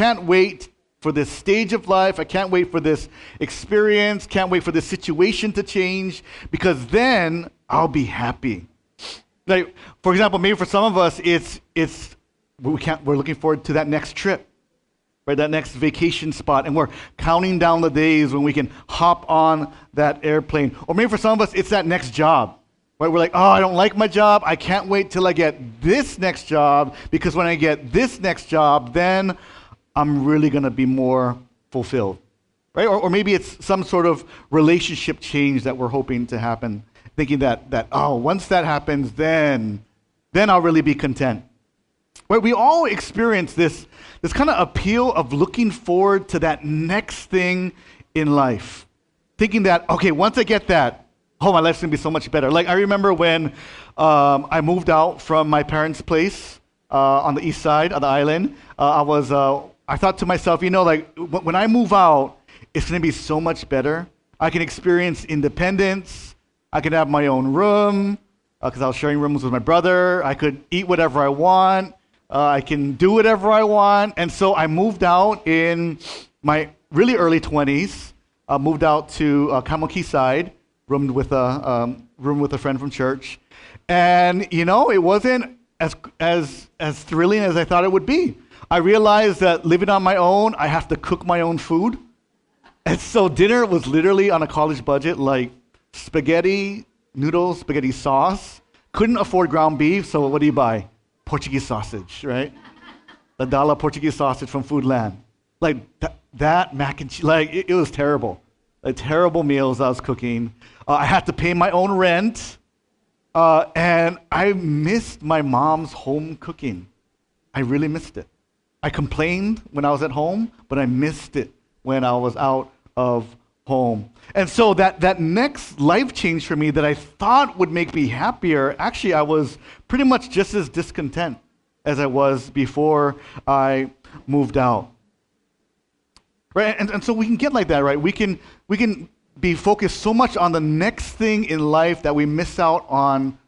can't wait for this stage of life. I can't wait for this experience. Can't wait for this situation to change because then I'll be happy. Like, for example, maybe for some of us, it's, it's we can't, we're looking forward to that next trip, right? That next vacation spot, and we're counting down the days when we can hop on that airplane. Or maybe for some of us, it's that next job. Right? We're like, oh, I don't like my job. I can't wait till I get this next job because when I get this next job, then I'm really going to be more fulfilled. Right? Or, or maybe it's some sort of relationship change that we're hoping to happen, thinking that, that oh, once that happens, then, then I'll really be content. Right? We all experience this, this kind of appeal of looking forward to that next thing in life. Thinking that, okay, once I get that, oh, my life's gonna be so much better. Like, I remember when um, I moved out from my parents' place uh, on the east side of the island. Uh, I was, uh, I thought to myself, you know, like, when I move out, it's gonna be so much better. I can experience independence. I can have my own room because uh, I was sharing rooms with my brother. I could eat whatever I want. Uh, I can do whatever I want. And so I moved out in my really early 20s. I moved out to uh, Camel Side roomed with a um, room with a friend from church, and you know it wasn't as as as thrilling as I thought it would be. I realized that living on my own, I have to cook my own food, and so dinner was literally on a college budget, like spaghetti, noodles, spaghetti sauce. Couldn't afford ground beef, so what do you buy? Portuguese sausage, right? the dollar Portuguese sausage from Foodland. Like that, that mac and cheese, like it, it was terrible. Like terrible meals I was cooking. Uh, I had to pay my own rent. Uh, and I missed my mom's home cooking. I really missed it. I complained when I was at home, but I missed it when I was out of home. And so that, that next life change for me that I thought would make me happier, actually, I was pretty much just as discontent as I was before I moved out. Right? And, and so we can get like that, right? We can, we can be focused so much on the next thing in life that we miss out on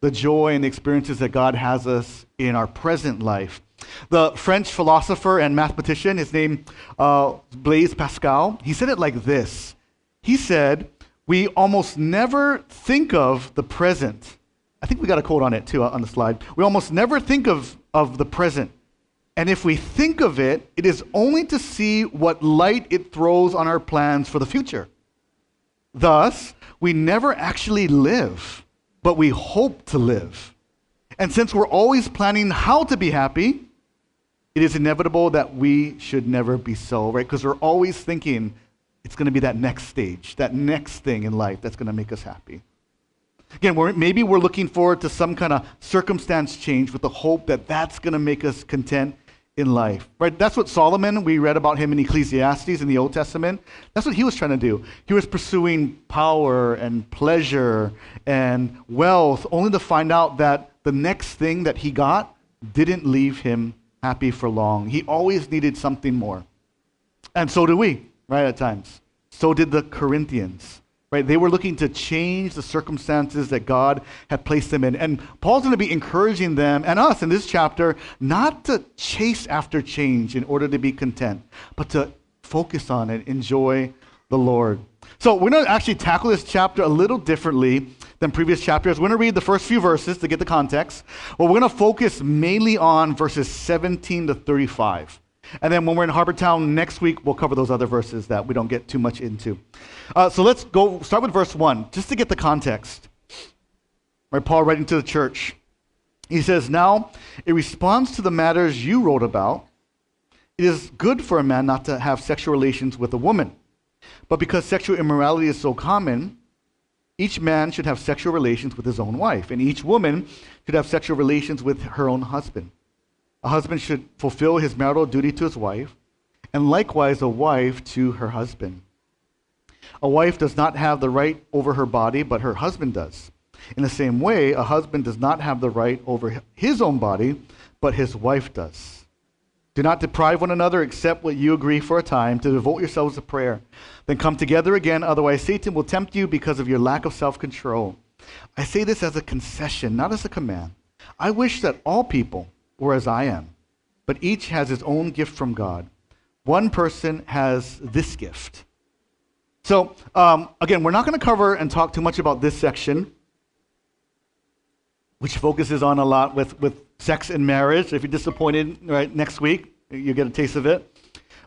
the joy and the experiences that God has us in our present life. The French philosopher and mathematician, his name uh, Blaise Pascal, he said it like this. He said, "We almost never think of the present." I think we got a quote on it too uh, on the slide. We almost never think of, of the present. And if we think of it, it is only to see what light it throws on our plans for the future. Thus, we never actually live, but we hope to live. And since we're always planning how to be happy, it is inevitable that we should never be so, right? Because we're always thinking it's going to be that next stage, that next thing in life that's going to make us happy. Again, we're, maybe we're looking forward to some kind of circumstance change with the hope that that's going to make us content in life. Right? That's what Solomon, we read about him in Ecclesiastes in the Old Testament. That's what he was trying to do. He was pursuing power and pleasure and wealth, only to find out that the next thing that he got didn't leave him happy for long. He always needed something more. And so do we, right, at times. So did the Corinthians. Right? They were looking to change the circumstances that God had placed them in. And Paul's going to be encouraging them and us in this chapter not to chase after change in order to be content, but to focus on it, enjoy the Lord. So we're going to actually tackle this chapter a little differently than previous chapters. We're going to read the first few verses to get the context. Well, we're going to focus mainly on verses 17 to 35. And then when we're in Harbortown next week, we'll cover those other verses that we don't get too much into. Uh, so let's go start with verse 1, just to get the context. Right, Paul writing to the church. He says, Now, in response to the matters you wrote about, it is good for a man not to have sexual relations with a woman. But because sexual immorality is so common, each man should have sexual relations with his own wife, and each woman should have sexual relations with her own husband. A husband should fulfill his marital duty to his wife, and likewise a wife to her husband. A wife does not have the right over her body, but her husband does. In the same way, a husband does not have the right over his own body, but his wife does. Do not deprive one another except what you agree for a time to devote yourselves to prayer. Then come together again, otherwise, Satan will tempt you because of your lack of self control. I say this as a concession, not as a command. I wish that all people were as I am. but each has his own gift from God. One person has this gift. So, um, again, we're not going to cover and talk too much about this section, which focuses on a lot with, with sex and marriage. If you're disappointed, right, next week, you get a taste of it.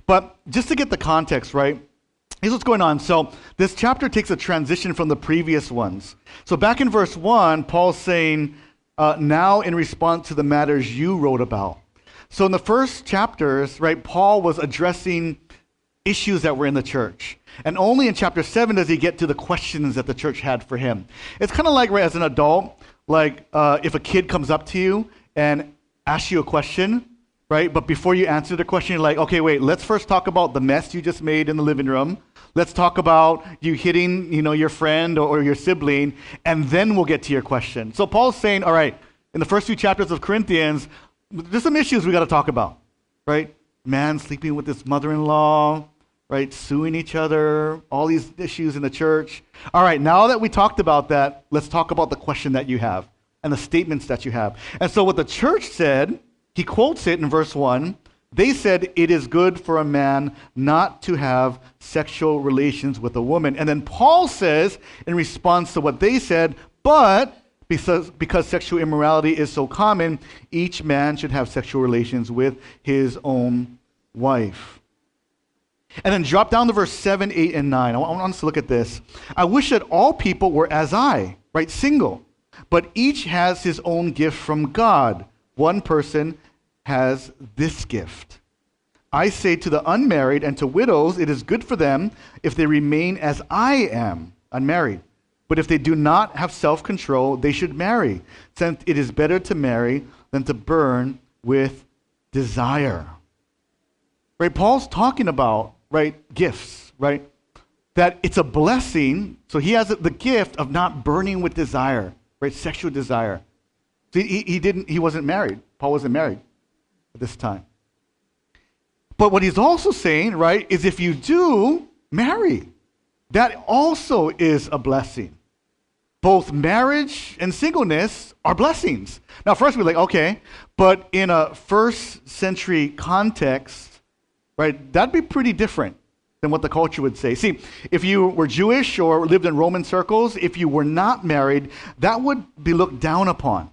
But just to get the context, right, here's what's going on. So, this chapter takes a transition from the previous ones. So, back in verse 1, Paul's saying, uh, now in response to the matters you wrote about. So in the first chapters, right, Paul was addressing issues that were in the church. And only in chapter 7 does he get to the questions that the church had for him. It's kind of like, right, as an adult, like uh, if a kid comes up to you and asks you a question, right? But before you answer the question, you're like, okay, wait, let's first talk about the mess you just made in the living room. Let's talk about you hitting, you know, your friend or, or your sibling, and then we'll get to your question. So Paul's saying, all right, in the first few chapters of Corinthians, there's some issues we got to talk about, right? Man sleeping with his mother-in-law, right? Suing each other, all these issues in the church. All right, now that we talked about that, let's talk about the question that you have and the statements that you have. And so what the church said, he quotes it in verse 1. They said it is good for a man not to have sexual relations with a woman. And then Paul says, in response to what they said, but because, because sexual immorality is so common, each man should have sexual relations with his own wife. And then drop down to verse 7, 8, and 9. I want us to look at this. I wish that all people were as I, right? Single. But each has his own gift from God. One person has this gift. I say to the unmarried and to widows, it is good for them if they remain as I am, unmarried. But if they do not have self control, they should marry, since it is better to marry than to burn with desire. Right? Paul's talking about, right, gifts, right? That it's a blessing. So he has the gift of not burning with desire, right? Sexual desire. See, he, he didn't, he wasn't married. Paul wasn't married at this time. But what he's also saying, right, is if you do marry, that also is a blessing. Both marriage and singleness are blessings. Now, first we're like, okay, but in a first century context, right, that'd be pretty different than what the culture would say. See, if you were Jewish or lived in Roman circles, if you were not married, that would be looked down upon.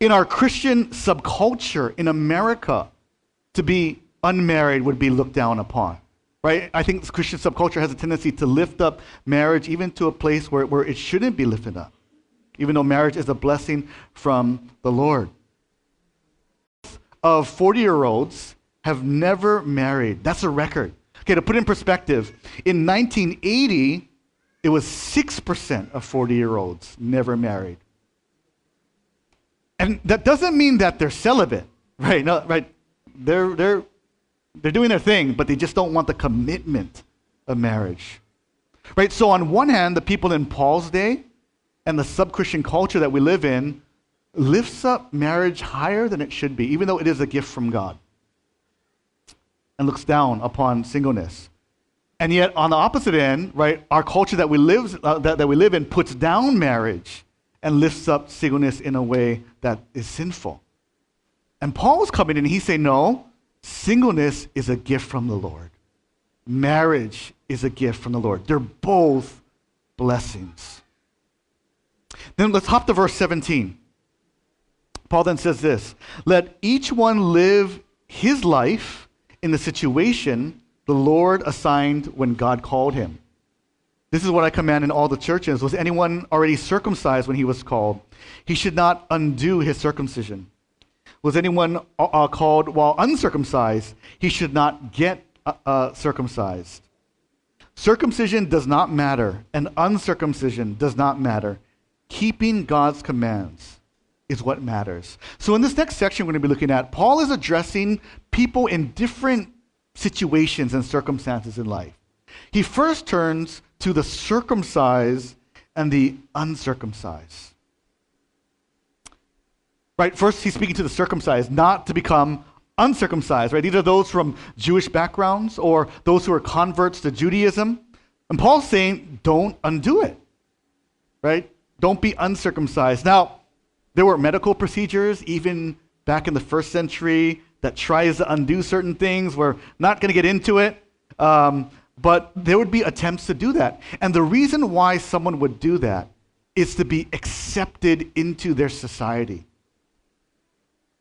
In our Christian subculture in America, to be unmarried would be looked down upon right? I think Christian subculture has a tendency to lift up marriage even to a place where, where it shouldn't be lifted up, even though marriage is a blessing from the Lord. Of 40 year olds have never married. That's a record. Okay, to put in perspective, in 1980, it was 6% of 40 year olds never married. And that doesn't mean that they're celibate, right? No, right? They're, they're they're doing their thing, but they just don't want the commitment of marriage. Right? So, on one hand, the people in Paul's day and the sub Christian culture that we live in lifts up marriage higher than it should be, even though it is a gift from God, and looks down upon singleness. And yet, on the opposite end, right, our culture that we live, uh, that, that we live in puts down marriage and lifts up singleness in a way that is sinful. And Paul's coming in and he's saying, no, Singleness is a gift from the Lord. Marriage is a gift from the Lord. They're both blessings. Then let's hop to verse 17. Paul then says this Let each one live his life in the situation the Lord assigned when God called him. This is what I command in all the churches. Was anyone already circumcised when he was called? He should not undo his circumcision. Was anyone uh, uh, called while uncircumcised? He should not get uh, uh, circumcised. Circumcision does not matter, and uncircumcision does not matter. Keeping God's commands is what matters. So, in this next section, we're going to be looking at Paul is addressing people in different situations and circumstances in life. He first turns to the circumcised and the uncircumcised. Right? First, he's speaking to the circumcised, not to become uncircumcised, right? These are those from Jewish backgrounds or those who are converts to Judaism. And Paul's saying, don't undo it, right? Don't be uncircumcised. Now, there were medical procedures even back in the first century that tries to undo certain things. We're not going to get into it. Um, but there would be attempts to do that. And the reason why someone would do that is to be accepted into their society.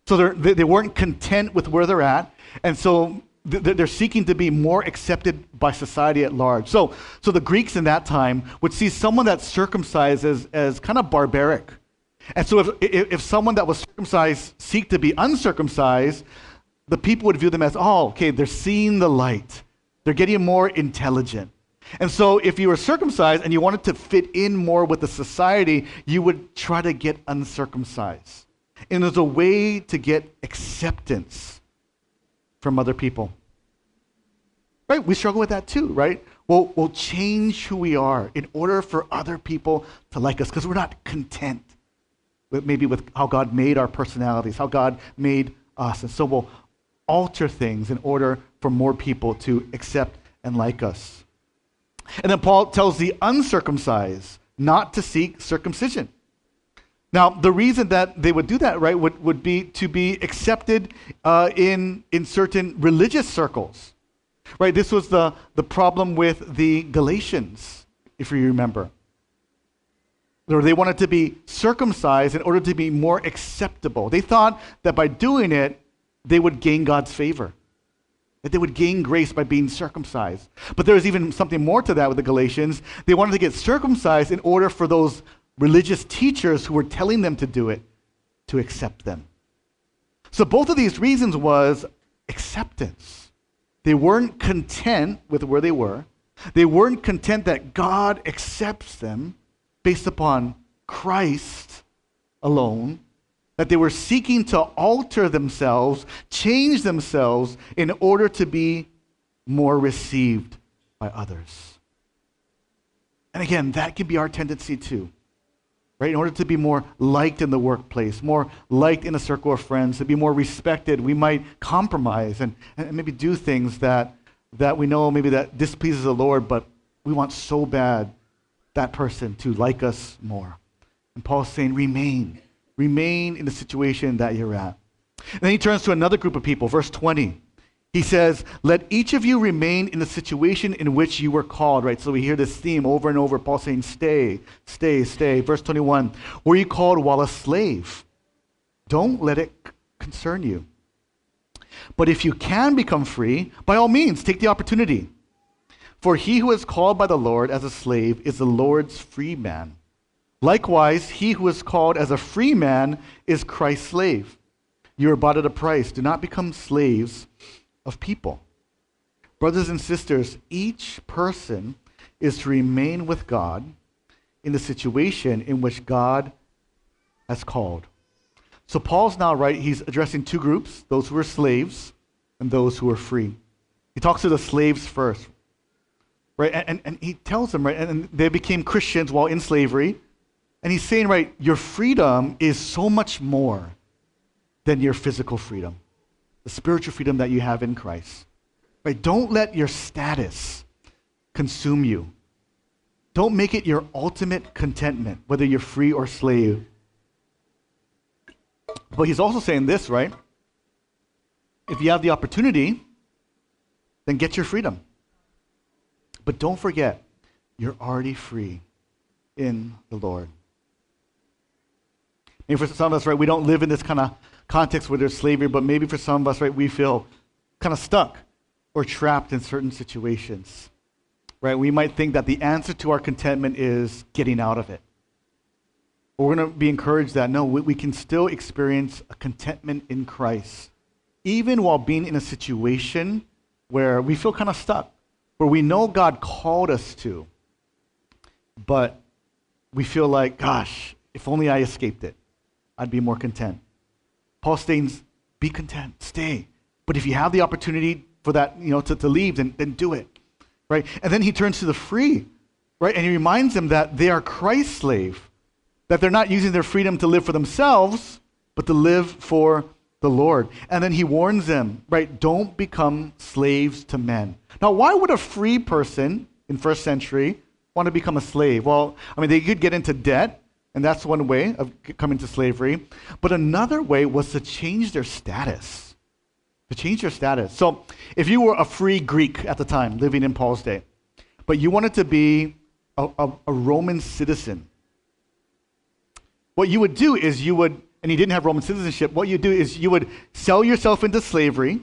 So they, they weren't content with where they're at. And so they're seeking to be more accepted by society at large. So, so the Greeks in that time would see someone that's circumcised as, as kind of barbaric. And so if, if, if someone that was circumcised seek to be uncircumcised, the people would view them as, oh, okay, they're seeing the light. They're getting more intelligent. And so if you were circumcised and you wanted to fit in more with the society, you would try to get uncircumcised. And there's a way to get acceptance from other people. Right? We struggle with that too, right? We'll, we'll change who we are in order for other people to like us because we're not content maybe with how God made our personalities, how God made us. And so we'll alter things in order for more people to accept and like us. And then Paul tells the uncircumcised not to seek circumcision. Now, the reason that they would do that, right, would, would be to be accepted uh, in, in certain religious circles. Right? This was the, the problem with the Galatians, if you remember. Or they wanted to be circumcised in order to be more acceptable. They thought that by doing it, they would gain God's favor, that they would gain grace by being circumcised. But there was even something more to that with the Galatians. They wanted to get circumcised in order for those religious teachers who were telling them to do it to accept them. So both of these reasons was acceptance. They weren't content with where they were. They weren't content that God accepts them based upon Christ alone, that they were seeking to alter themselves, change themselves in order to be more received by others. And again, that can be our tendency too right? In order to be more liked in the workplace, more liked in a circle of friends, to be more respected, we might compromise and, and maybe do things that, that we know maybe that displeases the Lord, but we want so bad that person to like us more. And Paul's saying, remain. Remain in the situation that you're at. And then he turns to another group of people, verse 20. He says, Let each of you remain in the situation in which you were called, right? So we hear this theme over and over. Paul saying, Stay, stay, stay. Verse 21 Were you called while a slave? Don't let it concern you. But if you can become free, by all means, take the opportunity. For he who is called by the Lord as a slave is the Lord's free man. Likewise, he who is called as a free man is Christ's slave. You are bought at a price. Do not become slaves of people. Brothers and sisters, each person is to remain with God in the situation in which God has called. So Paul's now right, he's addressing two groups those who are slaves and those who are free. He talks to the slaves first, right? And, and, he tells them, right, and they became Christians while in slavery. And he's saying, right, your freedom is so much more than your physical freedom the spiritual freedom that you have in Christ. Right? Don't let your status consume you. Don't make it your ultimate contentment, whether you're free or slave. But he's also saying this, right? If you have the opportunity, then get your freedom. But don't forget, you're already free in the Lord. And for some of us, right, we don't live in this kind of context where there's slavery, but maybe for some of us, right, we feel kind of stuck or trapped in certain situations. Right? We might think that the answer to our contentment is getting out of it. But we're going to be encouraged that no, we, we can still experience a contentment in Christ, even while being in a situation where we feel kind of stuck, where we know God called us to, but we feel like, gosh, if only I escaped it, I'd be more content. Paul states, be content, stay. But if you have the opportunity for that, you know, to, to leave, then, then do it. Right? And then he turns to the free, right? And he reminds them that they are Christ's slave, that they're not using their freedom to live for themselves, but to live for the Lord. And then he warns them, right? Don't become slaves to men. Now, why would a free person in first century want to become a slave? Well, I mean, they could get into debt and that's one way of coming to slavery. But another way was to change their status. to change your status. So, if you were a free Greek at the time, living in Paul's day, but you wanted to be a, a, a Roman citizen, what you would do is you would, and you didn't have Roman citizenship, what you do is you would sell yourself into slavery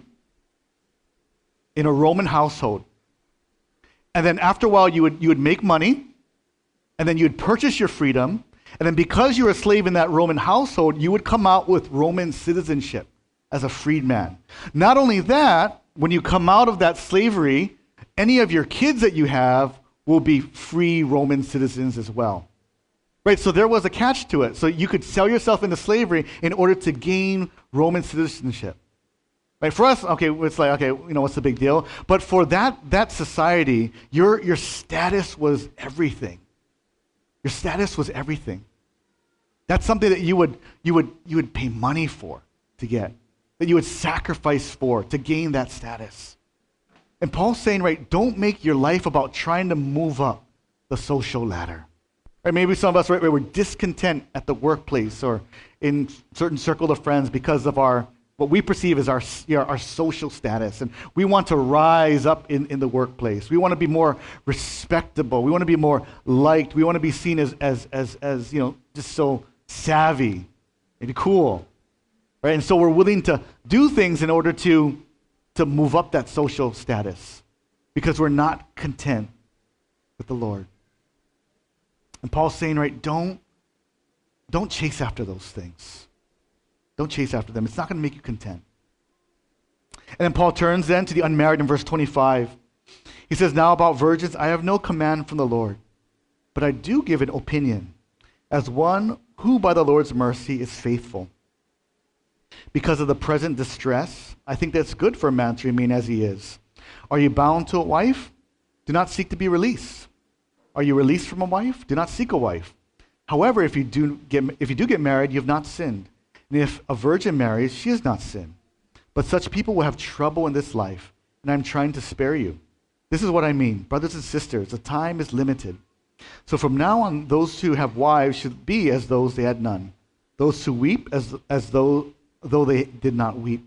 in a Roman household. And then after a while, you would, you would make money, and then you would purchase your freedom. And then because you were a slave in that Roman household, you would come out with Roman citizenship as a freedman. Not only that, when you come out of that slavery, any of your kids that you have will be free Roman citizens as well. Right, so there was a catch to it. So you could sell yourself into slavery in order to gain Roman citizenship. Right, for us, okay, it's like, okay, you know, what's the big deal? But for that, that society, your, your status was everything. Your status was everything. That's something that you would, you would, you would pay money for to get, that you would sacrifice for to gain that status. And Paul's saying, right, don't make your life about trying to move up the social ladder. Right, maybe some of us, right, we're discontent at the workplace or in certain circle of friends because of our what we perceive as our, you know, our social status. And we want to rise up in, in the workplace. We want to be more respectable. We want to be more liked. We want to be seen as, as, as, as you know, just so savvy, and cool. Right? And so we're willing to do things in order to, to move up that social status because we're not content with the Lord. And Paul's saying, right, don't, don't chase after those things. Don't chase after them. It's not going to make you content. And then Paul turns then to the unmarried in verse 25. He says, Now about virgins, I have no command from the Lord, but I do give an opinion as one who by the Lord's mercy is faithful. Because of the present distress, I think that's good for a man to remain as he is. Are you bound to a wife? Do not seek to be released. Are you released from a wife? Do not seek a wife. However, if you do get, if you do get married, you have not sinned. And if a virgin marries, she has not sinned. But such people will have trouble in this life, and I'm trying to spare you. This is what I mean. Brothers and sisters, the time is limited. So from now on, those who have wives should be as those they had none. Those who weep as, as though, though they did not weep.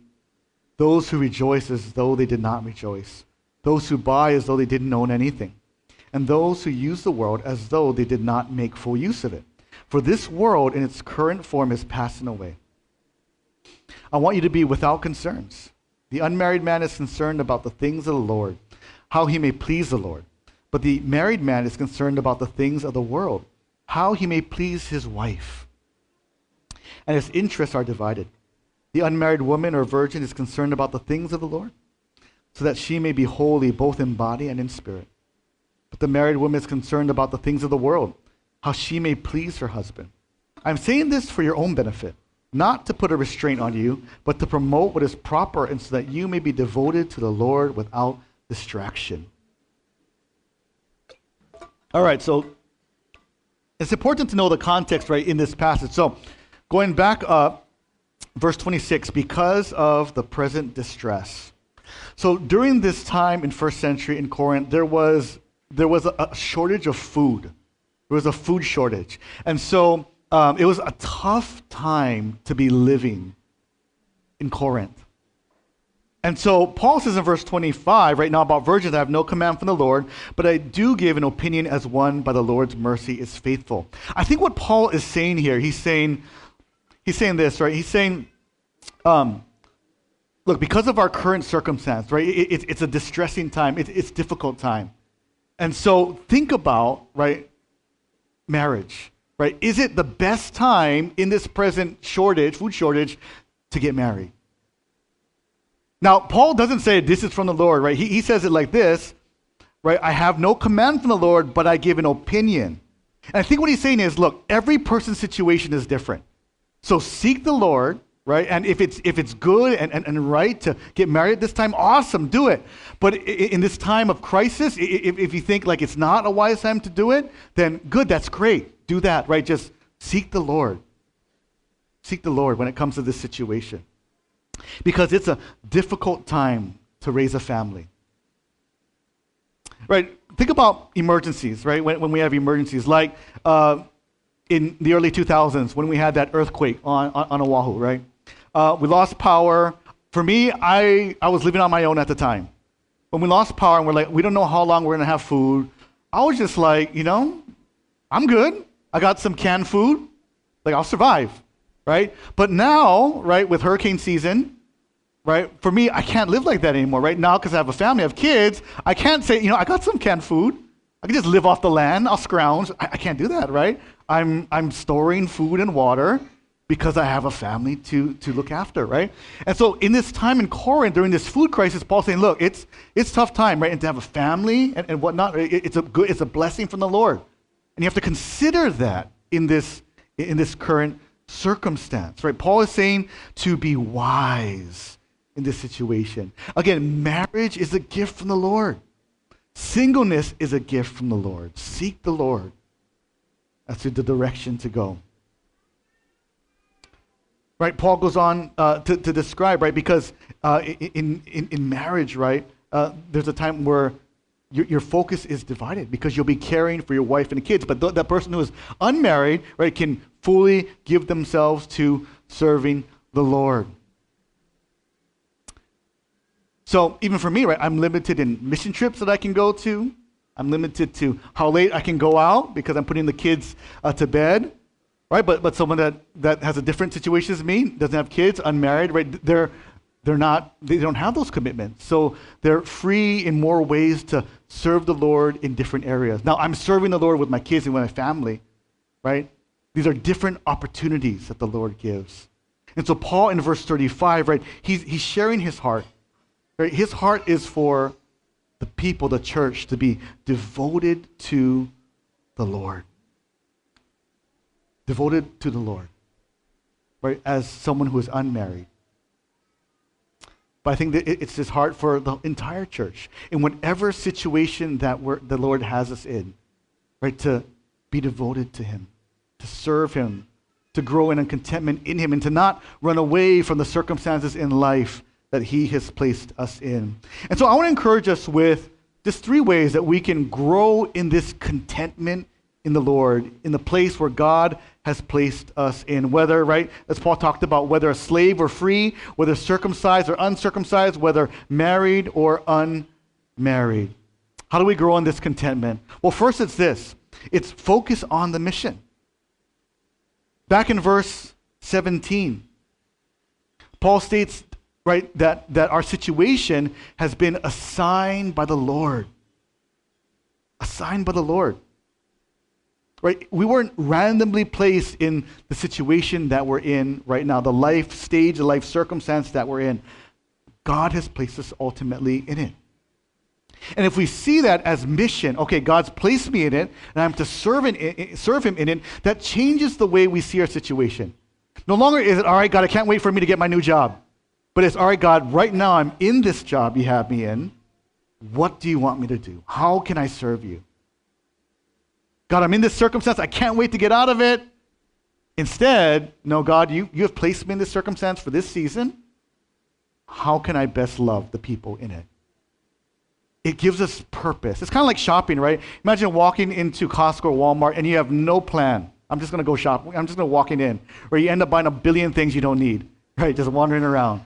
Those who rejoice as though they did not rejoice. Those who buy as though they didn't own anything and those who use the world as though they did not make full use of it. For this world in its current form is passing away. I want you to be without concerns. The unmarried man is concerned about the things of the Lord, how he may please the Lord. But the married man is concerned about the things of the world, how he may please his wife. And his interests are divided. The unmarried woman or virgin is concerned about the things of the Lord, so that she may be holy both in body and in spirit. But the married woman is concerned about the things of the world, how she may please her husband. I'm saying this for your own benefit, not to put a restraint on you, but to promote what is proper and so that you may be devoted to the Lord without distraction. All right, so it's important to know the context right in this passage. So, going back up, verse 26, because of the present distress. So, during this time in first century in Corinth, there was there was a, a shortage of food. There was a food shortage. And so um, it was a tough time to be living in Corinth. And so Paul says in verse 25, right now about virgins, I have no command from the Lord, but I do give an opinion as one by the Lord's mercy is faithful. I think what Paul is saying here, he's saying, he's saying this, right? He's saying, um, look, because of our current circumstance, right? It, it, it's a distressing time. It, it's difficult time. And so think about, right, marriage, right? Is it the best time in this present shortage, food shortage, to get married? Now, Paul doesn't say this is from the Lord, right? He, he says it like this, right? I have no command from the Lord, but I give an opinion. And I think what he's saying is look, every person's situation is different. So seek the Lord, right? And if it's if it's good and, and, and right to get married at this time, awesome, do it. But in this time of crisis, if, if you think like it's not a wise time to do it, then good, that's great. Do that, right? Just seek the Lord. Seek the Lord when it comes to this situation. Because it's a difficult time to raise a family. Right? Think about emergencies, right? When, when we have emergencies, like uh, in the early 2000s when we had that earthquake on, on, on Oahu, right? Uh, we lost power For me, I, I was living on my own at the time. When we lost power and we're like, we don't know how long we're going to have food, I was just like, you know, I'm good. I got some canned food. Like, I'll survive, right? But now, right, with hurricane season, right, for me, I can't live like that anymore, right? Now, because I have a family, I have kids, I can't say, you know, I got some canned food. I can just live off the land. I'll scrounge. I, I can't do that, right? I'm, I'm storing food and water because I have a family to, to look after, right? And so in this time in Corinth, during this food crisis, Paul's saying, look, it's, it's tough time, right? And to have a family and, and whatnot, it, it's, a good, it's a blessing from the Lord. And you have to consider that in this, in this current circumstance, right? Paul is saying to be wise in this situation. Again, marriage is a gift from the Lord. Singleness is a gift from the Lord. Seek the Lord. That's the direction to go. Right? Paul goes on uh, to, to describe, right? Because uh, in, in, in marriage, right, uh, there's a time where your, your focus is divided because you'll be caring for your wife and kids. But th- that person who is unmarried, right, can fully give themselves to serving the Lord. So even for me, right, I'm limited in mission trips that I can go to. I'm limited to how late I can go out because I'm putting the kids uh, to bed, right? But but someone that that has a different situation as me, doesn't have kids, unmarried, right? They're they're not they don't have those commitments, so they're free in more ways to serve the Lord in different areas. Now I'm serving the Lord with my kids and with my family, right? These are different opportunities that the Lord gives. And so Paul in verse 35, right, he's, he's sharing his heart. Right? His heart is for the people, the church, to be devoted to the Lord. Devoted to the Lord. Right? As someone who is unmarried. But I think that it's his heart for the entire church. In whatever situation that the Lord has us in, right? To be devoted to him, to serve him, to grow in contentment in him, and to not run away from the circumstances in life that He has placed us in. And so I want to encourage us with just three ways that we can grow in this contentment in the Lord, in the place where God has placed us in. Whether, right, as Paul talked about, whether a slave or free, whether circumcised or uncircumcised, whether married or unmarried. How do we grow in this contentment? Well, first it's this it's focus on the mission. Back in verse 17, Paul states right? That, that our situation has been assigned by the Lord. Assigned by the Lord. Right? We weren't randomly placed in the situation that we're in right now, the life stage, the life circumstance that we're in. God has placed us ultimately in it. And if we see that as mission, okay, God's placed me in it, and I'm to serve, in, serve Him in it, that changes the way we see our situation. No longer is it, all right, God, I can't wait for me to get my new job. But it's, all right, God, right now I'm in this job you have me in. What do you want me to do? How can I serve you? God, I'm in this circumstance. I can't wait to get out of it. Instead, no, God, you, you have placed me in this circumstance for this season. How can I best love the people in it? It gives us purpose. It's kind of like shopping, right? Imagine walking into Costco or Walmart and you have no plan. I'm just going to go shop. I'm just going to walk in, where you end up buying a billion things you don't need, right? Just wandering around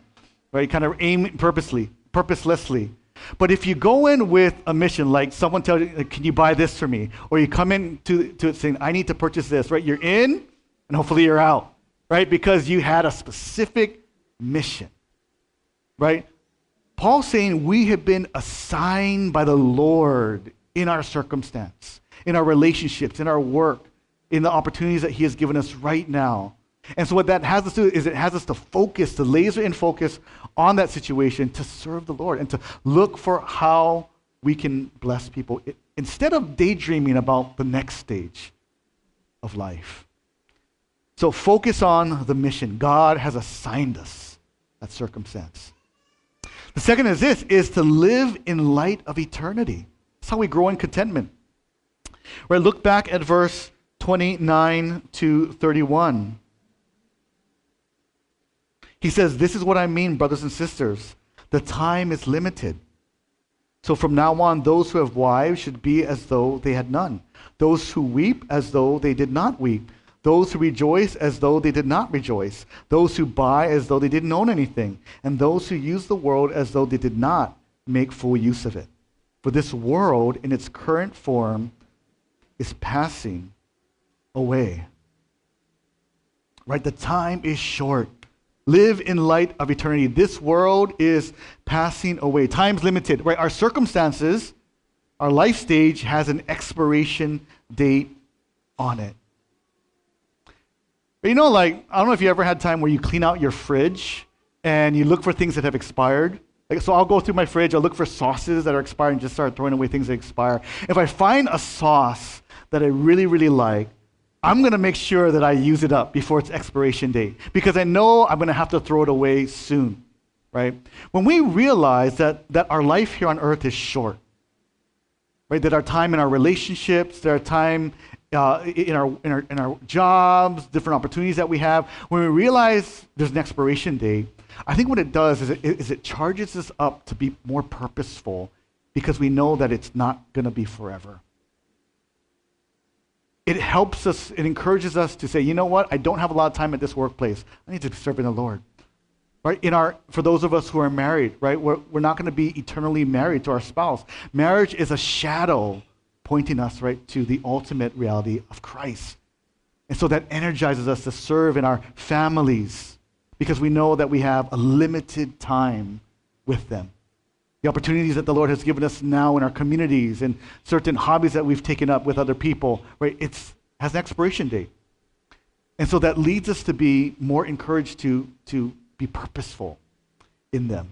right? Kind of aim purposely, purposelessly. But if you go in with a mission, like someone tells you, can you buy this for me? Or you come in to, to it saying, I need to purchase this, right? You're in, and hopefully you're out, right? Because you had a specific mission, right? Paul's saying we have been assigned by the Lord in our circumstance, in our relationships, in our work, in the opportunities that He has given us right now. And so, what that has us do is it has us to focus, to laser in focus on that situation to serve the Lord and to look for how we can bless people it, instead of daydreaming about the next stage of life. So, focus on the mission. God has assigned us that circumstance. The second is this is to live in light of eternity. That's how we grow in contentment. Right, look back at verse 29 to 31. He says, This is what I mean, brothers and sisters. The time is limited. So from now on, those who have wives should be as though they had none. Those who weep as though they did not weep. those who rejoice as though they did not rejoice, those who buy as though they didn't own anything, and those who use the world as though they did not make full use of it. For this world, in its current form, is passing away. Right? The time is short. Live in light of eternity. This world is passing away. Time's limited, right? Our circumstances, our life stage has an expiration date on it. But you know, like, I don't know if you ever had time where you clean out your fridge and you look for things that have expired. Like, so I'll go through my fridge, I'll look for sauces that are expired and just start throwing away things that expire. If I find a sauce that I really, really like, I'm going to make sure that I use it up before its expiration date because I know I'm going to have to throw it away soon, right? When we realize that, that our life here on earth is short, right? That our time in our relationships, that our time uh, in, our, in, our, in our jobs, different opportunities that we have, when we realize there's an expiration date, I think what it does is it, is it charges us up to be more purposeful because we know that it's not going to be forever it helps us, it encourages us to say, you know what, I don't have a lot of time at this workplace. I need to be serving the Lord. Right? In our, for those of us who are married, right, we're, we're not going to be eternally married to our spouse. Marriage is a shadow pointing us right to the ultimate reality of Christ. And so that energizes us to serve in our families because we know that we have a limited time with them the opportunities that the Lord has given us now in our communities and certain hobbies that we've taken up with other people, right? It has an expiration date. And so that leads us to be more encouraged to, to be purposeful in them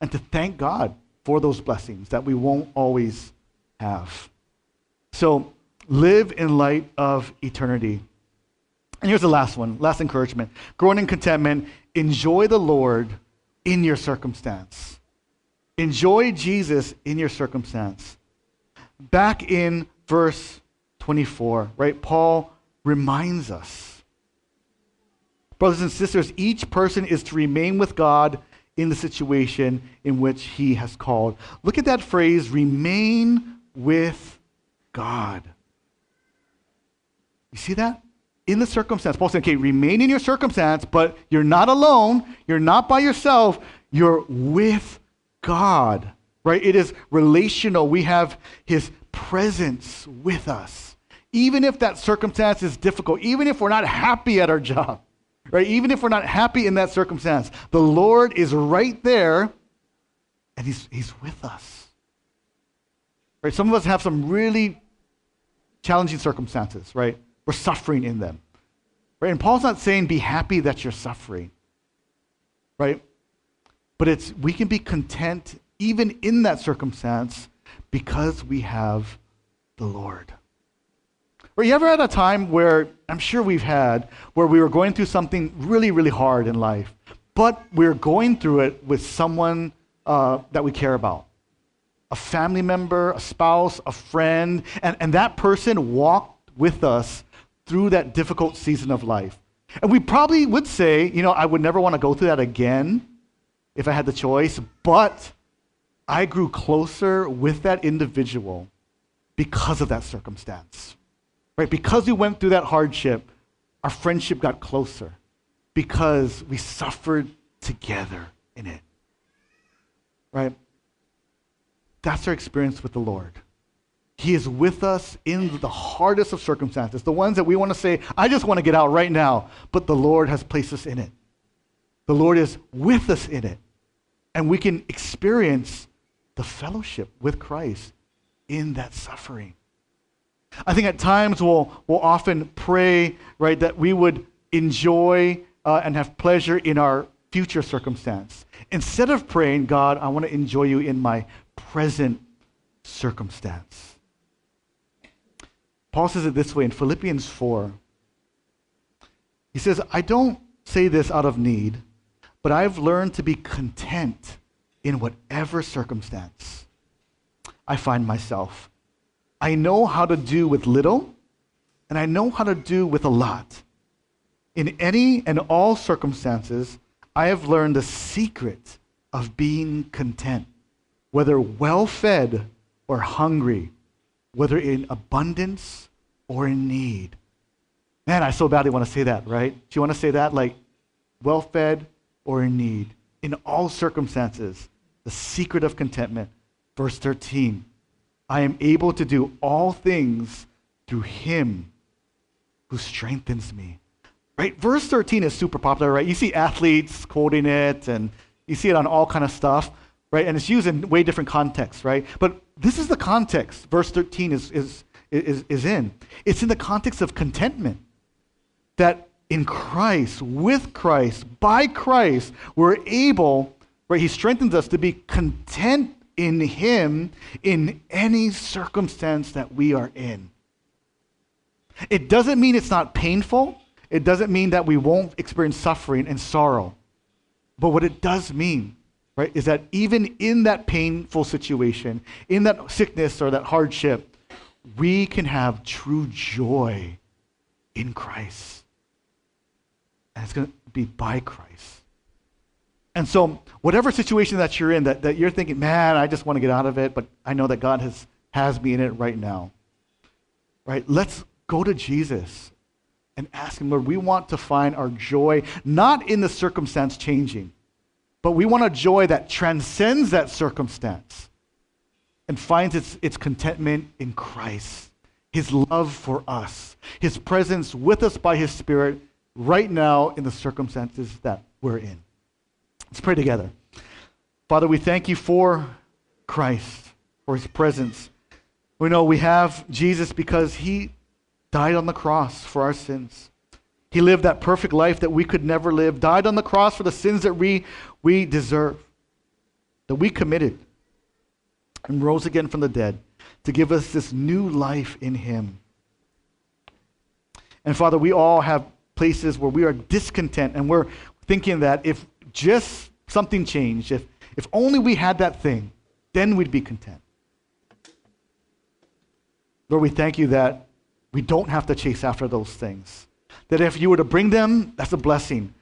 and to thank God for those blessings that we won't always have. So live in light of eternity. And here's the last one, last encouragement. Growing in contentment, enjoy the Lord in your circumstance. Enjoy Jesus in your circumstance. Back in verse 24, right? Paul reminds us. Brothers and sisters, each person is to remain with God in the situation in which he has called. Look at that phrase remain with God. You see that? In the circumstance. Paul said, okay, remain in your circumstance, but you're not alone. You're not by yourself. You're with God, right? It is relational. We have His presence with us. Even if that circumstance is difficult, even if we're not happy at our job, right? Even if we're not happy in that circumstance, the Lord is right there and He's, he's with us. Right? Some of us have some really challenging circumstances, right? We're suffering in them. Right? And Paul's not saying be happy that you're suffering. Right? But it's we can be content even in that circumstance because we have the Lord. Or you ever had a time where I'm sure we've had where we were going through something really, really hard in life, but we're going through it with someone uh, that we care about a family member, a spouse, a friend, and, and that person walked with us through that difficult season of life. And we probably would say, you know, I would never want to go through that again if I had the choice, but I grew closer with that individual because of that circumstance. Right? Because we went through that hardship, our friendship got closer because we suffered together in it. Right? That's our experience with the Lord. He is with us in the hardest of circumstances, the ones that we want to say, I just want to get out right now, but the Lord has placed us in it. The Lord is with us in it and we can experience the fellowship with Christ in that suffering. I think at times we'll, we'll often pray, right, that we would enjoy uh, and have pleasure in our future circumstance. Instead of praying, God, I want to enjoy you in my present circumstance. Paul says it this way in Philippians 4. He says, I don't say this out of need but I've learned to be content in whatever circumstance I find myself. I know how to do with little, and I know how to do with a lot. In any and all circumstances, I have learned the secret of being content, whether well fed or hungry, whether in abundance or in need. Man, I so badly want to say that, right? Do you want to say that? Like, well fed or in need, in all circumstances, the secret of contentment. Verse 13 I am able to do all things through him who strengthens me. Right? Verse 13 is super popular, right? You see athletes quoting it and you see it on all kind of stuff, right? And it's used in way different contexts, right? But this is the context verse 13 is, is, is, is in. It's in the context of contentment. That in Christ, with Christ, by Christ, we're able, right? He strengthens us to be content in Him in any circumstance that we are in. It doesn't mean it's not painful. It doesn't mean that we won't experience suffering and sorrow. But what it does mean, right, is that even in that painful situation, in that sickness or that hardship, we can have true joy in Christ. And it's going to be by Christ. And so, whatever situation that you're in, that, that you're thinking, man, I just want to get out of it, but I know that God has, has me in it right now. Right? Let's go to Jesus and ask Him, Lord, we want to find our joy not in the circumstance changing, but we want a joy that transcends that circumstance and finds its, its contentment in Christ, His love for us, His presence with us by His Spirit right now in the circumstances that we're in. Let's pray together. Father, we thank you for Christ, for His presence. We know we have Jesus because He died on the cross for our sins. He lived that perfect life that we could never live, died on the cross for the sins that we, we deserve, that we committed, and rose again from the dead to give us this new life in Him. And Father, we all have places where we are discontent and we're thinking that if just something changed, if, if only we had that thing, then we'd be content. Lord, we thank you that we don't have to chase after those things. That if you were to bring them, that's a blessing,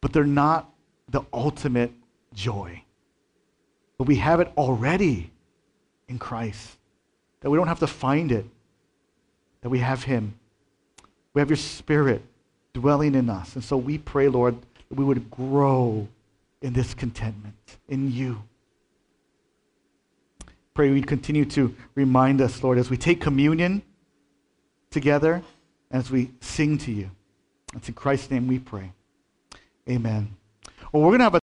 but they're not the ultimate joy. But we have it already in Christ. That we don't have to find it, that we have Him. We have your Spirit dwelling in us. And so we pray, Lord, that we would grow in this contentment in you. Pray we continue to remind us, Lord, as we take communion together as we sing to you. It's in Christ's name we pray. Amen. Well, we're going to have a